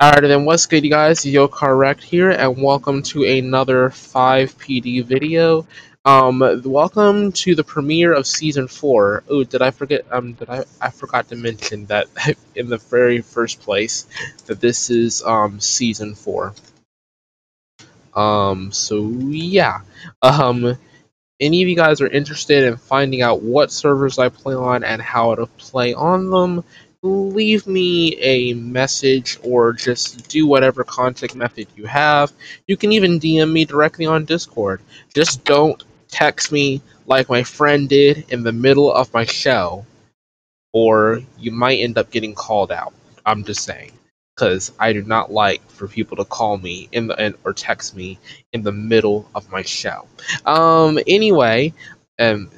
Alright then, what's good you guys? YoCarWrecked here, and welcome to another FivePD video. Um, welcome to the premiere of Season 4. Oh, did I forget, um, did I, I forgot to mention that in the very first place, that this is, um, Season 4. Um, so yeah. Um, any of you guys are interested in finding out what servers I play on and how to play on them, leave me a message or just do whatever contact method you have. You can even DM me directly on Discord. Just don't text me like my friend did in the middle of my show, or you might end up getting called out. I'm just saying. Because I do not like for people to call me in the or text me in the middle of my show. Um. Anyway, um,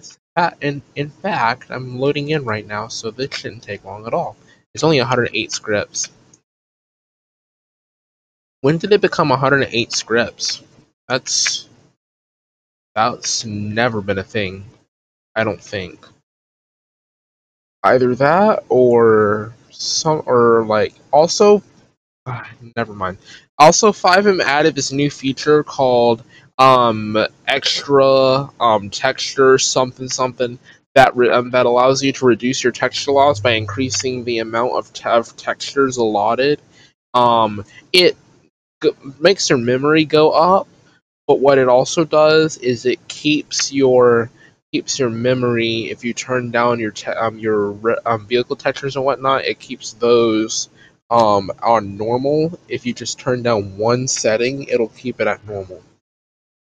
in, in fact, I'm loading in right now, so this shouldn't take long at all. It's only 108 scripts. When did it become 108 scripts? That's that's never been a thing. I don't think. Either that or some or like also uh, never mind. Also FiveM added this new feature called um extra um texture something something that um, that allows you to reduce your texture loss by increasing the amount of, te- of textures allotted. Um, it g- makes your memory go up, but what it also does is it keeps your keeps your memory. If you turn down your te- um, your um, vehicle textures and whatnot, it keeps those um, on normal. If you just turn down one setting, it'll keep it at normal.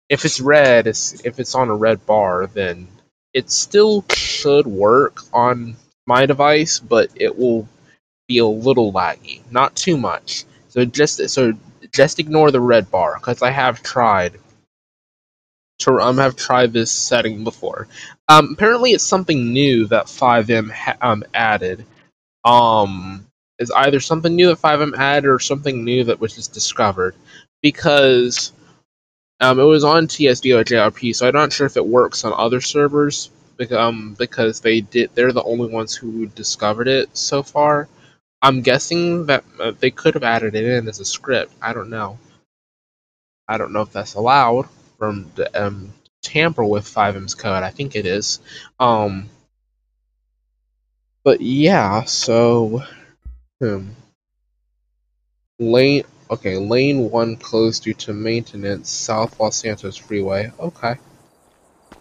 If it's red, if it's on a red bar, then it still should work on my device, but it will be a little laggy, not too much. So just so just ignore the red bar because I have tried to um have tried this setting before. Um, apparently it's something new that FiveM ha- um added. Um, is either something new that FiveM added or something new that was just discovered because um, it was on TSD or JRP, so I'm not sure if it works on other servers. Um, because they did, they're the only ones who discovered it so far. I'm guessing that uh, they could have added it in as a script. I don't know. I don't know if that's allowed from the, um, tamper with FiveM's code. I think it is. Um, but yeah, so hmm. lane Okay, lane 1 closed due to maintenance, South Los Santos Freeway. Okay.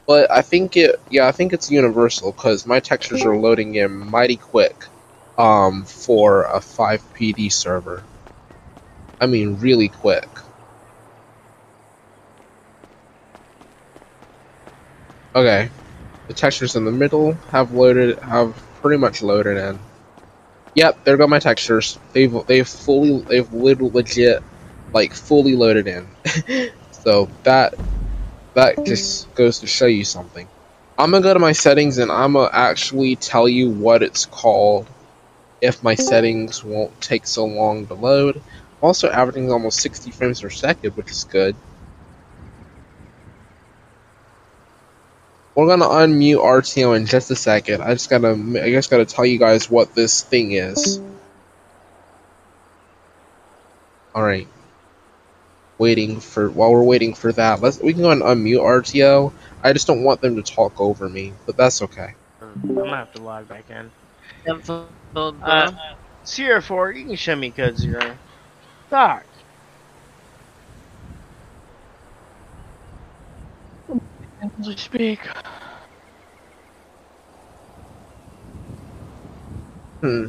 But I think it, yeah, I think it's universal, because my textures are loading in mighty quick um, for a FivePD server. I mean, really quick. Okay. The textures in the middle have loaded, have pretty much loaded in. Yep, there go my textures. They've they've fully they've legit like fully loaded in. so that that just goes to show you something. I'm gonna go to my settings and I'm gonna actually tell you what it's called if my mm-hmm. settings won't take so long to load. Also, averaging almost 60 frames per second, which is good. We're gonna unmute RTO in just a second. I just gotta, I just gotta tell you guys what this thing is. All right. Waiting for while we're waiting for that, let's we can go and unmute RTO. I just don't want them to talk over me, but that's okay. I'm gonna have to log back in. Uh, Sierra 4, you can show me code zero. Doc. English speak. Hmm.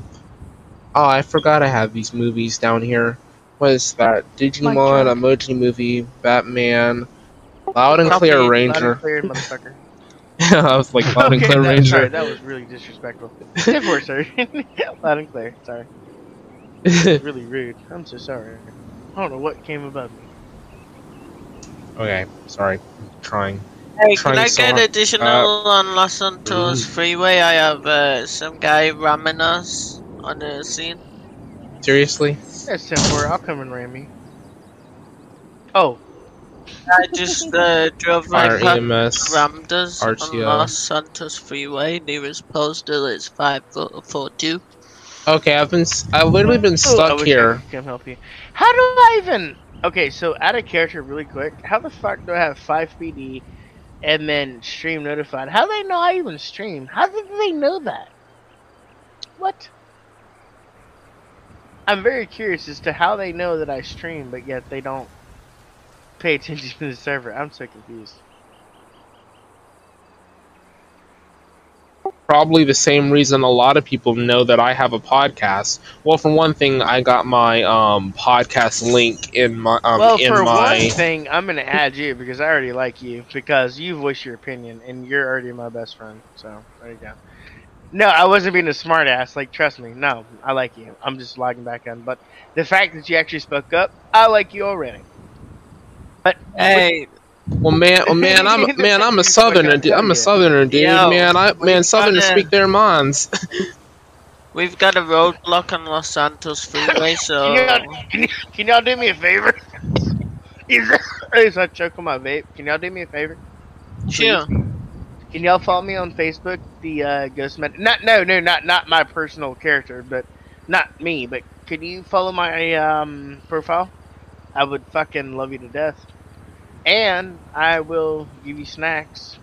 Oh, I forgot I have these movies down here. What is that? Digimon, Emoji Movie, Batman, Loud and Clear Copy, Ranger. Loud and clear, motherfucker. I was like Loud and Clear that- Ranger. Sorry, that was really disrespectful. Four, sir. Loud and clear. Sorry. Really rude. I'm so sorry. I don't know what came above me. okay, sorry. I'm trying. Hey, can I get additional Uh, on Los Santos mm. Freeway? I have uh, some guy ramming us on the scene. Seriously? That's ten four. I'll come and ram me. Oh, I just uh, drove my Fire car, EMS. rammed us on RTO. Los Santos Freeway. Nearest postal is 542. Okay, I've been I've literally been stuck wish here. I can help you. How do I even? Okay, so add a character really quick. How the fuck do I have five PD and then stream notified? How do they know I even stream? How did they know that? What? I'm very curious as to how they know that I stream, but yet they don't pay attention to the server. I'm so confused. Probably the same reason a lot of people know that I have a podcast. Well, for one thing, I got my um, podcast link in my um, well, in for my. one thing, I'm gonna add you because I already like you because you voice your opinion and you're already my best friend. So there you go. No, I wasn't being a smartass. Like, trust me. No, I like you. I'm just logging back in. But the fact that you actually spoke up, I like you already. But hey, Well, man, well, man, I'm man, I'm a southerner. Dude. I'm a southerner, dude. Yo, man, I man, southerners gotta- speak their minds. we've got a roadblock on Los Santos Freeway, so Can, y'all, can, y- can y'all do me a favor? Is is I choke on my vape? Can y'all do me a favor? sure. Can y'all follow me on Facebook? The uh, Ghost Med. Not no no not not my personal character, but not me. But can you follow my um profile? I would fucking love you to death. And I will give you snacks.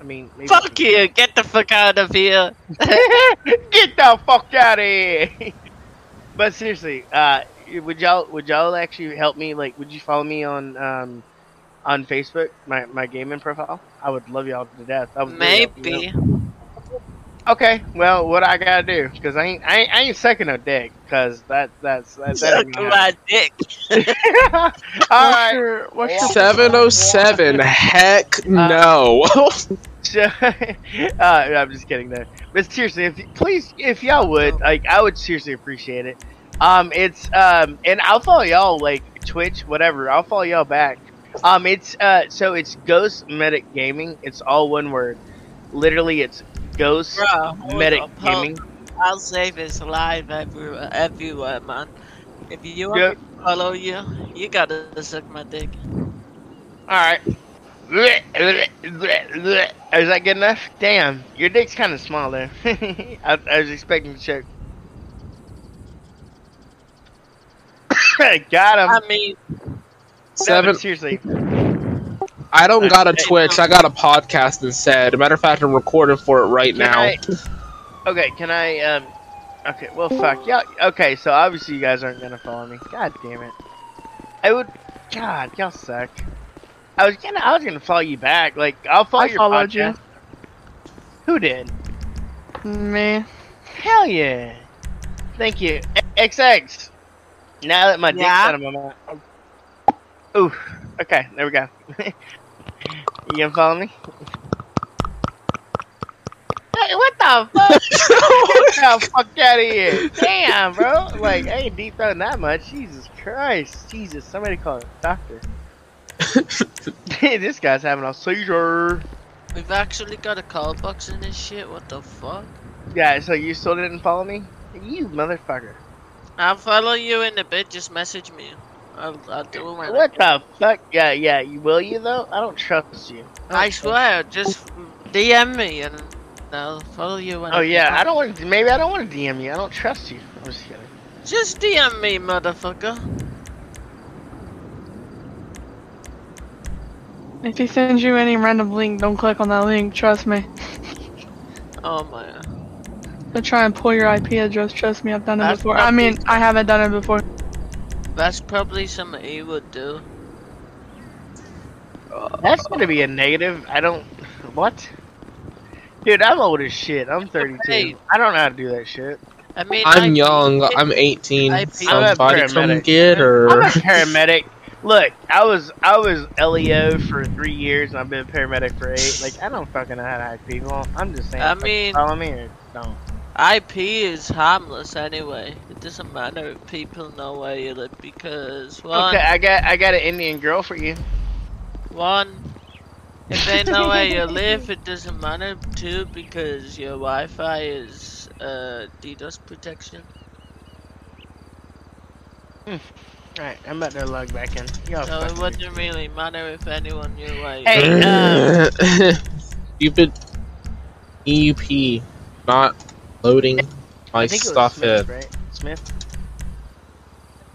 I mean, maybe Fuck you! Get the fuck out of here! Get the fuck out of here! but seriously, uh, would y'all would y'all actually help me? Like, would you follow me on um on Facebook, my my gaming profile? I would love y'all to death. I would really help you out. Maybe. Okay, well, what I gotta do? Because I ain't, I ain't, I ain't sucking no dick. Because that, that's that. that Suck my dick. happen. All What's right. your what's your Seven oh seven. Heck no. So, uh, I'm just kidding there. But seriously, if please, if y'all would, like, I would seriously appreciate it. Um, it's um, and I'll follow y'all like Twitch, whatever. I'll follow y'all back. Um, it's uh, so it's Ghost Medic Gaming. It's all one word. Literally, it's Ghost Bro, Medic up, Gaming. I'll save this live everywhere, everywhere, man. If you want Yep. me to follow you, you gotta suck my dick. All right. Is that good enough? Damn, your dick's kind of small there. I, I was expecting to choke. Got him. I mean, Seven. seriously. I don't got a Twitch. I got a podcast instead. Matter of fact, I'm recording for it right Can now. I- okay, can I? Um. Okay. Well, fuck. Yeah. Okay. So obviously you guys aren't gonna follow me. God damn it. I would. God, y'all suck. I was gonna. I was gonna follow you back. Like I'll follow I your followed you. podcast. Who did? Me. Hell yeah. Thank you. A- XX. Now that my dick's out of my mouth. Ooh. Okay, there we go. you gonna follow me? Hey, what the fuck? Get the fuck out of here. Damn, bro. Like, I ain't deep throwing that much. Jesus Christ. Jesus, somebody call a doctor. Hey, this guy's having a seizure. we've actually got a call box in this shit. What the fuck? Yeah, so you still didn't follow me? You motherfucker. I'll follow you in a bit. Just message me. I'll, I'll do it when What the fuck? Yeah, yeah. You will you though? I don't trust you. don't I trust- swear, just DM me and I'll follow you when Oh I yeah, I don't want. to Maybe I don't want to DM you. I don't trust you. I'm just kidding. Just DM me, motherfucker. If he sends you any random link, don't click on that link. Trust me. Oh my. They'll try and pull your IP address. Trust me, I've done it That's before. I mean, I haven't done it before. That's probably something he would do. That's gonna be a negative. I don't. What? Dude, I'm old as shit. I'm 32. Hey. I don't know how to do that shit. I mean, I'm I- young. I'm 18. I- Somebody I'm a come paramedic. get I'm a paramedic. Look, I was I was LEO for three years, and I've been a paramedic for eight. Like, I don't fucking know how to hack people. I'm just saying. I mean- follow me or don't. IP is harmless anyway. It doesn't matter if people know where you live because one, Okay, I got I got an Indian girl for you. one, if they know where you live, it doesn't matter. Two, because your Wi-Fi is uh, DDoS protection. Alright, I'm about to log back in. Y'all So it wouldn't really matter if anyone knew where you Hey, uh, Stupid EUP not loading my I think it was stuff Smith, in. right? Smith.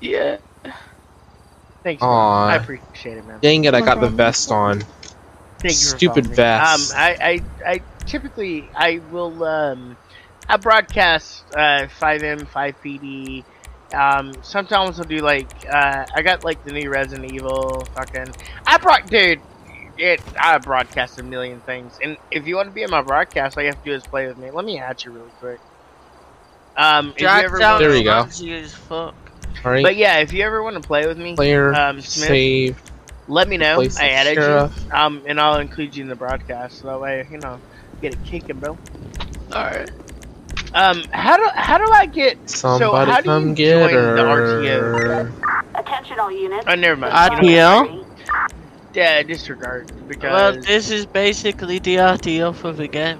Yeah. Thanks. man. Aw. I appreciate it, man. Dang it, I got the vest on. Thank Stupid following vest. Um, I, I, I typically I will um, I broadcast uh FiveM, FivePD. Um, sometimes I'll do like uh, I got like the new Resident Evil fucking. I brought dude. It I broadcast a million things, and if you want to be in my broadcast, all you have to do is play with me. Let me at you really quick. Um, if you ever down There you go. as fuck. Alright, But yeah, if you ever want to play with me, player, um, Smith, save, let me know. I added sheriff. you, um, and I'll include you in the broadcast. So that way, you know, get it kicking, bro. Alright. Um, how do how do I get? Somebody how do come you get join the her. Attention all units. Oh, never mind. RTO? You know what? Yeah, disregard because Well, this is basically the RTO for the game.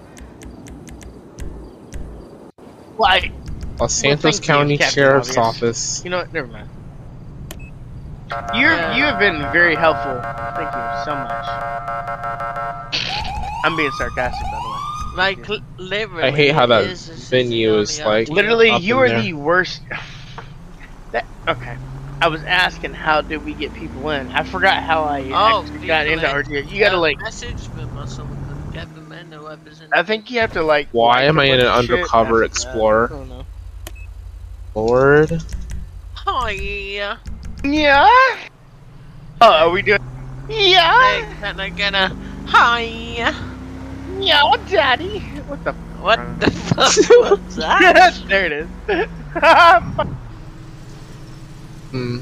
like Los Santos thank you, County Captain Sheriff's Obvious. Office. you know what? Never mind. You're you have been very helpful. Thank you so much. I'm being sarcastic, by the way. Like, literally. I hate how that this is venue is like- Literally, you are there. the worst. that okay. I was asking how did we get people in. I forgot how I Oh, actually got into in. RTA. You gotta like. Message them or something. Get them in the. I think you have to like. Why like am I in an of shit undercover after that. explorer? I don't. Lord. Oh, yeah. Yeah. Oh, are we doing? Yeah. Hey, can I gonna. hi? Yeah, daddy. What the? What the fuck was that? there it is. Hmm.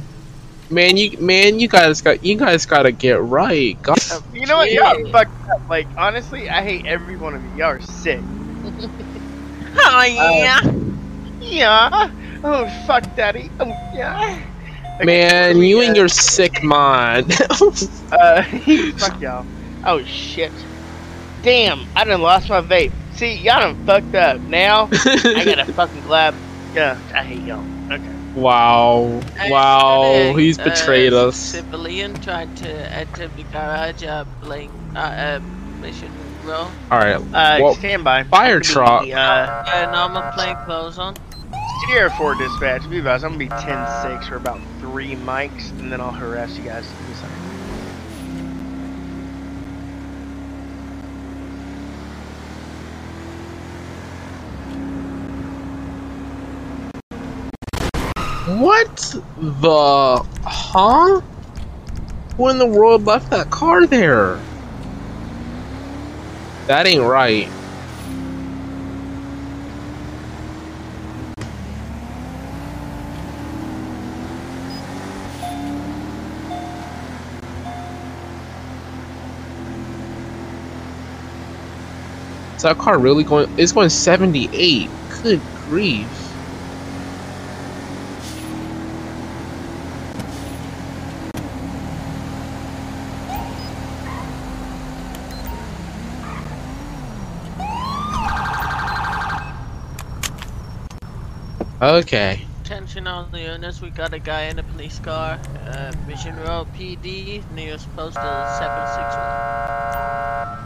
Man, you man, you guys got you guys gotta get right. God. you know what? Y'all Yeah. fucked up. Like honestly, I hate every one of you. Y'all are sick. Hi. Yeah. Oh fuck, daddy. Oh yeah. Okay, Man, we, you uh, and your sick mind. Uh, fuck y'all. Oh shit. Damn, I done lost my vape. See, y'all done fucked up. Now I gotta fucking grab. Yeah, I hate y'all. Okay. wow. Wow. He's betrayed uh, us. Civilian tried to enter the garage uh, playing uh, uh, mission row. Alright. Uh, Well, stand by. fire I'm gonna truck. be, Uh, Yeah, normal plain clothes on. Sierra 4 dispatch. Be advised, I'm gonna be 10-6 for about three mics, and then I'll harass you guys. Be sorry. What the huh? Who in the world left that car there? That ain't right. Is that car really going? It's going 78. Good grief. Okay. Attention all the units, we got a guy in a police car. Uh, mission Road PD, nearest postal 761.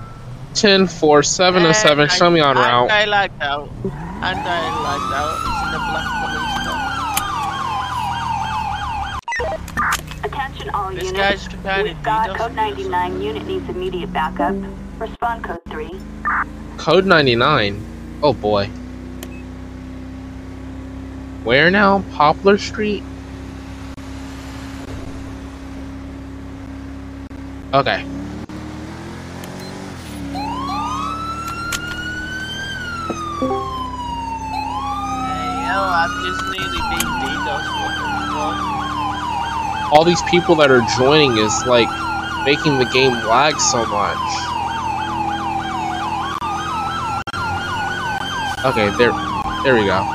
10 4 707, eh, And show me on I- route. I like out. And I like out. He's in a black police car. Attention all This units. guy's trying We've got DDoS code me or 99 unit needs immediate backup. Respond code 3. Code 99. Oh boy. Where now? Poplar Street? Okay. Hey, yo, I'm just nearly being DDoS. All these people that are joining is like making the game lag so much. Okay, there there we go.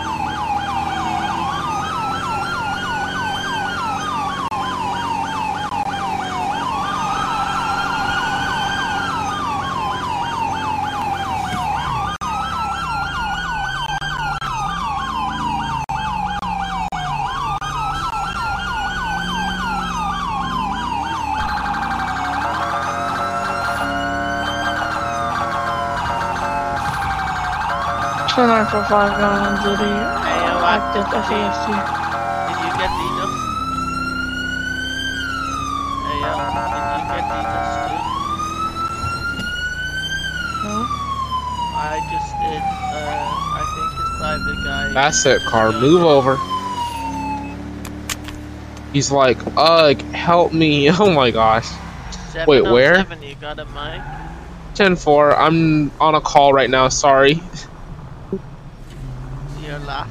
2945 going on duty. Hey, yo, I-. Did you get? Hey, yo, did you get too? No? I just did, uh, I think it's by the guy. Asset car, move over. He's like, ugh, help me. Oh my gosh. wait, where? 707, You got a mic? 10 4, I'm on a call right now, sorry.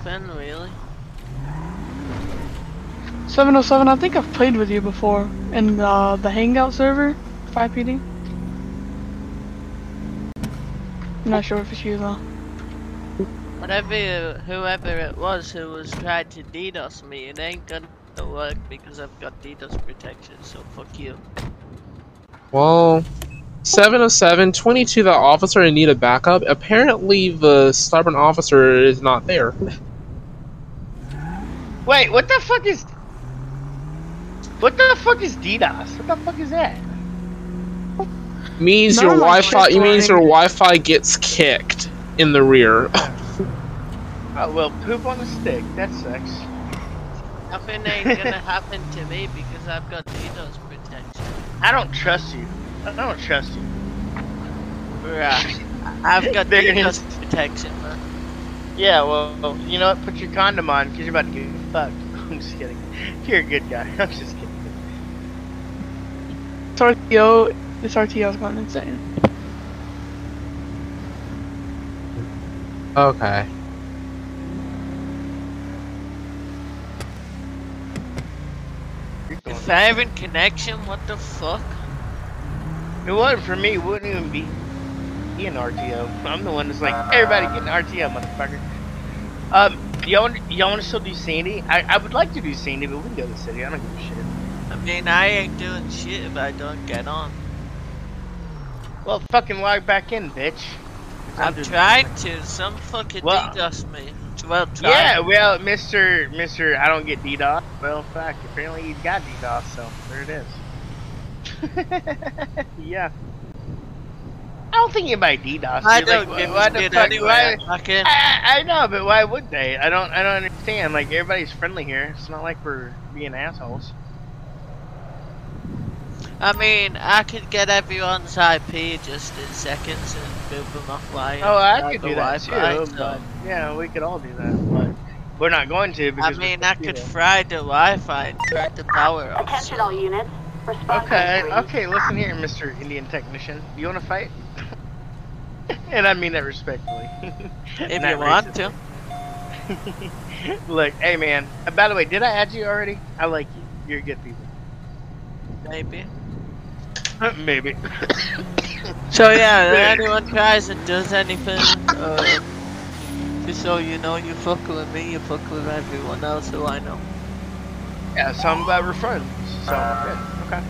You're laughing, really? 707, I think I've played with you before in uh, the Hangout server, FivePD. I'm not sure if it's you though. Whatever, whoever it was who was trying to DDoS me, it ain't gonna work because I've got DDoS protection, so fuck you. Well, 707, 22, the officer, I need a backup. Apparently, the stubborn officer is not there. Wait, what the fuck is? What the fuck is DDoS? What the fuck is that? Means None your Wi-Fi. shit's It means your. Wi-Fi gets kicked in the rear. Oh well, poop on the stick. That sucks. Nothing ain't gonna happen to me because I've got DDoS protection. I don't trust you. I don't trust you. Bruh, I've got There DDoS protection, man. Yeah, well, you know what? Put your condom on because you're about to get fucked. I'm just kidding. You're a good guy. I'm just kidding. This RTO, this RTO's going insane. okay. You're If I have in connection, what the fuck? It wasn't for me. It wouldn't even be be an RTO. I'm the one that's like, uh, everybody get an RTO, motherfucker. Um, y'all want, y'all want to still do Sandy? I, I would like to do Sandy, but we can go to the city. I don't give a shit. I mean, I ain't doing shit if I don't get on. Well, fucking log back in, bitch. I'm doing- trying to. Some fucking Well- DDoS me. Well, try. Yeah, well, Mister, Mister, I don't get DDoS. Well, fuck. Apparently, you got DDoS, so there it is. yeah. I don't think you anybody DDoS. I dude. don't like, give why a the fuck- why- Fucking. I, I know, but why would they? I don't. I don't understand. Like everybody's friendly here. It's not like we're being assholes. I mean, I could get everyone's IP just in seconds and move them offline. Oh, I could do that too. so- But yeah, we could all do that. But we're not going to I because. we're mean, I could to. fry the Wi-Fi and turn the power off. Attention all units. Respond Okay, okay, listen here, Mr. Indian technician. Do you want to fight? and I mean that respectfully. If Not you want to. Look, hey man. uh, By the way, did I add you already? I like you. You're a good people. Maybe. Maybe. So yeah, if anyone tries and does anything, uh, just so you know, you fuck with me, you fuck with everyone else who I know. yeah, so I'm glad we're friends. So good. Okay.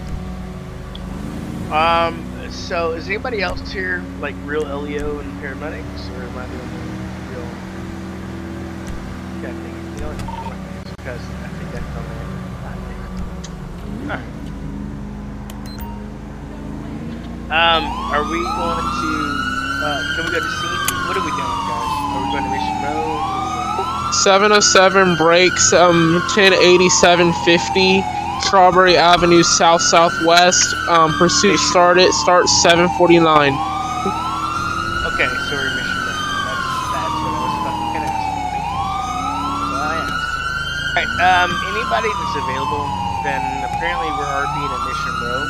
Um. So is anybody else here like real LEO and paramedics, or am I the only real? Yeah, I think know what? Because I think that's on there. Alright. Um, are we going to, uh, can we go to scene? What are we doing, guys? Are we going to Mission doing? 707 breaks um 1080 750 Strawberry Avenue South Southwest. Um, pursuit started. Starts 749. Okay, so we're Mission That's, that's what I was fucking all I asked. Alright, um, anybody that's available, then apparently we're RP at Mission Row.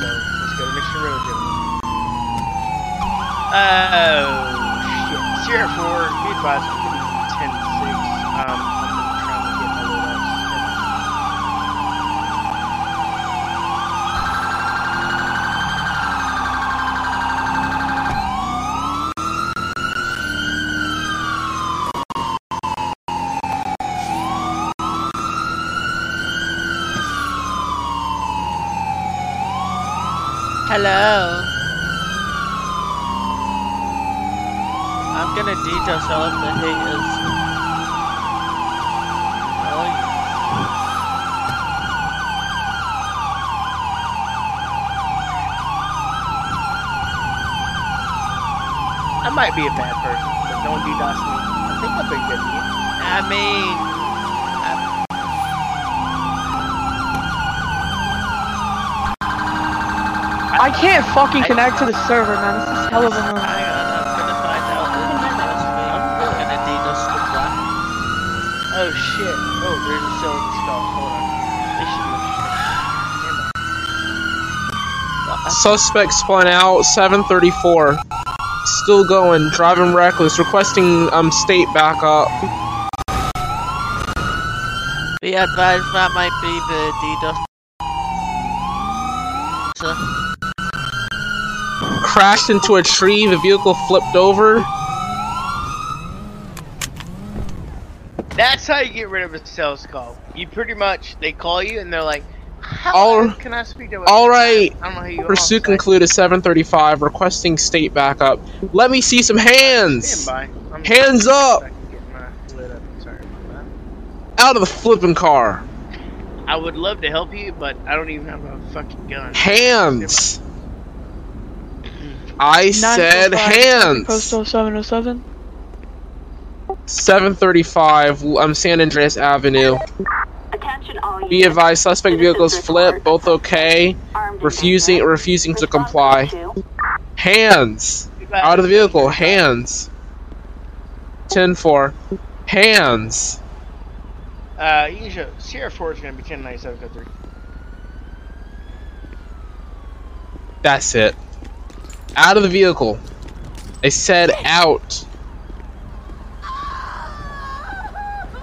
So let's go to Mission Row, gentlemen. Oh, shit. Sierra 4, be advised, I'm gonna be 10 6. Um, I'm trying to get my little ass. Hello. I'm gonna DDoS all of the haters. Yeah. I might be a bad person. but Don't DDoS me. I think I've been good to you. I mean, I can't fucking connect to the server, man. This is hell of a hang on, annoying. I'm gonna find out who DDoS me. I'm gonna DDoS the guy. Oh shit. Oh, there's a silver skull. Hold on. This should be Suspect spun out, 734. Still going, driving reckless, requesting um state backup. Be advised that might be the DDoS. Crashed into a tree, the vehicle flipped over. That's how you get rid of a sales call. You pretty much they call you and they're like, "How All- can I speak to?" all right. I don't know who you are. Pursuit concluded 735, requesting state backup. Let me see some hands! Hands up! I can get my lid up. Out of the flipping car! I would love to help you, but I don't even have a fucking gun. Hands! I said 945, Post 707. 735. I'm San Andreas Avenue. Attention all Be advised, suspect vehicles flip, report both okay. armed Refusing, dangerous. refusing to comply. Hands! Out of the vehicle, hands! 10 4. Hands! Uh, you can Sierra 4 is going to be 1097 code 3. That's it. Out of the vehicle. I said out.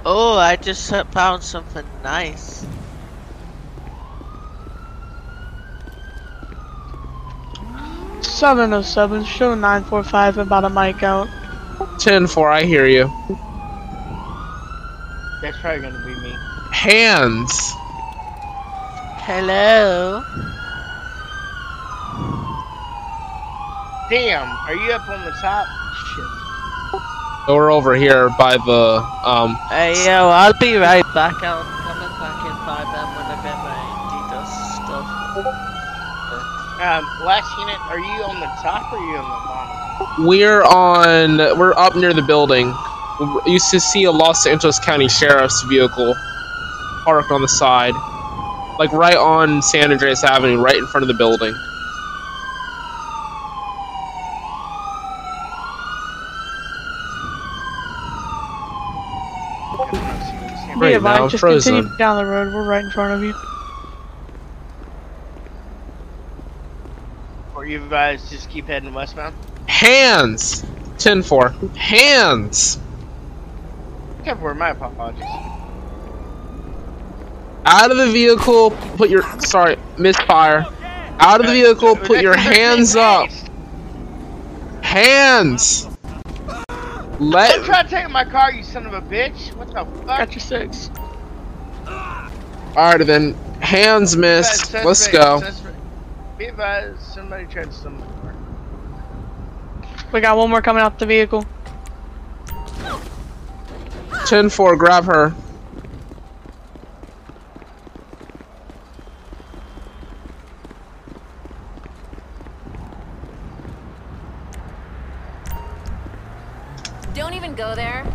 oh, I just found something nice. Seven oh seven, show nine four five about a mic out. 10 4, I hear you. That's probably going to be me. Hands! Hello. Damn, are you up on the top? Shit. We're over here by the, um, Hey yo, I'll be right back. I'm coming back in FiveM when I get my DDoS stuff. Um, last unit, are you on the top or are you on the bottom? we're on, we're up near the building. We used to see a Los Angeles County Sheriff's vehicle parked on the side. Like right on San Andreas Avenue, right in front of the building. Because I'm not seeing this Right Be now, advised, just frozen. continue down the road. We're right in front of you. Or you guys just keep heading westbound? Hands! 10 4. Hands! Except for my apologies. Out of the vehicle, put your, sorry, misfire. Out of the vehicle, put your hands up. Hands! Don't Let, try to take my car, you son of a bitch. What the fuck? Got your six. alright then. Hands, miss. Suspect, Let's go. suspect. Be advised, somebody tried to steal my car. We got one more coming out the vehicle. 10 4, grab her. Even go there.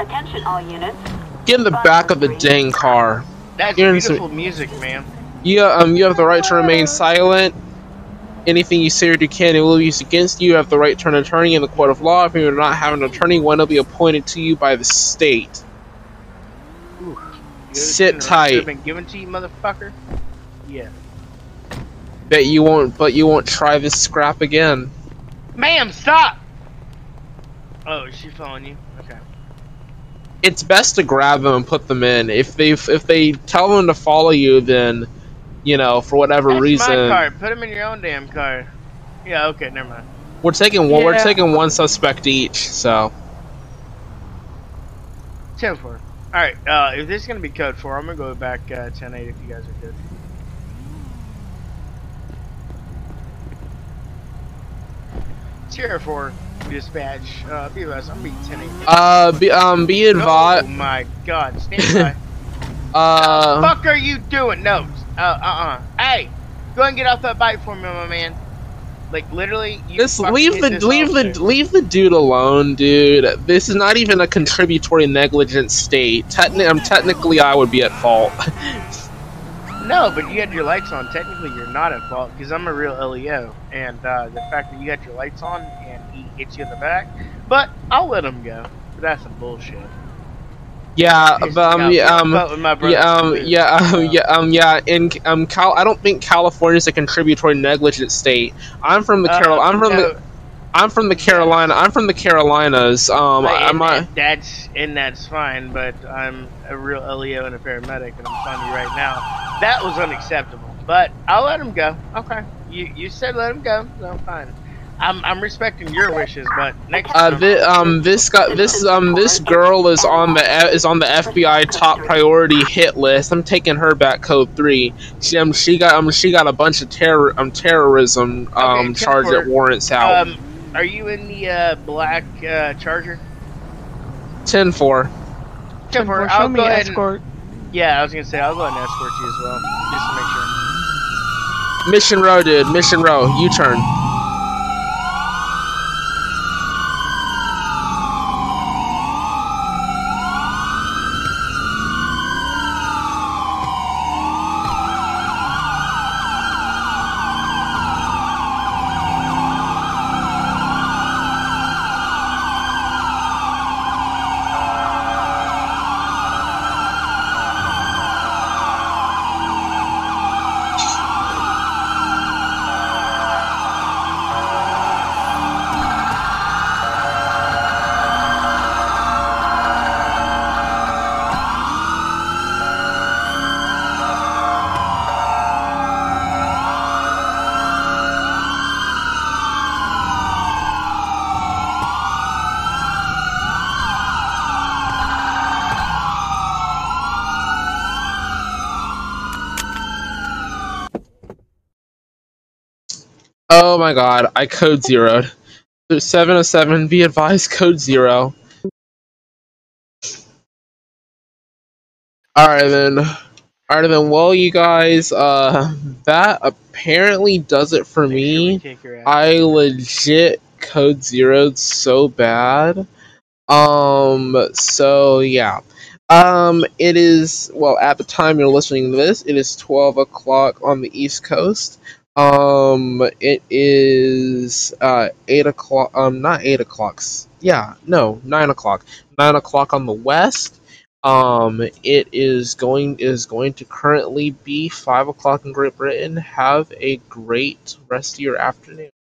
Attention all units. Get in the back of the dang car. That's You're in some- beautiful music, man. You, um, you have the right to remain silent. Anything you say or do can and will be used against you. You have the right to an attorney in the court of law. If you do not have an attorney, one will be appointed to you by the state. You Sit understand the right tight. should've Been given to you, motherfucker. Yeah. Bet you won't, but you won't try this scrap again. Ma'am, stop! Oh, is she following you? Okay. It's best to grab them and put them in. If they if they tell them to follow you, then you know for whatever That's reason my car. Put them in your own damn car. Yeah, okay, never mind. we're taking one. We're taking one suspect each. So Ten four. All right. uh, if this is gonna be code 4, I'm gonna go back uh, 10 8 if you guys are good. Sierra 4, dispatch, uh, BOS, I'm gonna 10 8. uh, be um be Oh my god, stand by. Uh, fuck are you doing? No, uh, uh, uh. Hey, go and get off that bike for me, my man. Like literally, you This leave the leave the leave the dude alone, dude. This is not even a contributory negligent state. Techni- um, technically, I would be at fault. No, but you had your lights on. Technically, you're not at fault because I'm a real LEO, and uh, the fact that you got your lights on and hits you in the back. But I'll let him go. That's some bullshit. yeah, but me um, yeah, I um, with my yeah, um, yeah, um, yeah, um, yeah. In um, Cal, I don't think California's a contributory negligent state. I'm from the Uh, Carol. I'm from no, the. I'm from the Carolina. I'm from the Carolinas. Um, and not. that's and that's fine, but I'm a real LEO and a paramedic, and I'm telling you right now, that was unacceptable. But I'll let him go. Okay, you you said let him go, so I'm fine. I'm I'm respecting your wishes, but next Uh, time, thi- um, this guy, this um, this girl is on the is on the FBI top priority hit list. I'm taking her back, code three. She um, she got um, she got a bunch of terror um terrorism um Okay, charge that warrants out. um, are you in the uh, black uh, Charger? Ten four. Temper, Show I'll me go ahead. And, escort. yeah, I was gonna say I'll go ahead and escort you as well, just to make sure. Mission row, dude. Mission row. U turn. Oh my god, I code zeroed. There's 707, be advised, code zero. Alright then. Alright then, well, you guys, uh, that apparently does it for Make sure we me. kick your ass. I legit code zeroed so bad. Um, so yeah. Um, it is, well, at the time you're listening to this, it is 12 o'clock on the East Coast. Um, it is, uh, 8 o'clock, um, not 8 o'clock. Yeah, no, 9 o'clock. 9 o'clock on the West. Um, it is going is going to currently be five o'clock in Great Britain. Have a great rest of your afternoon.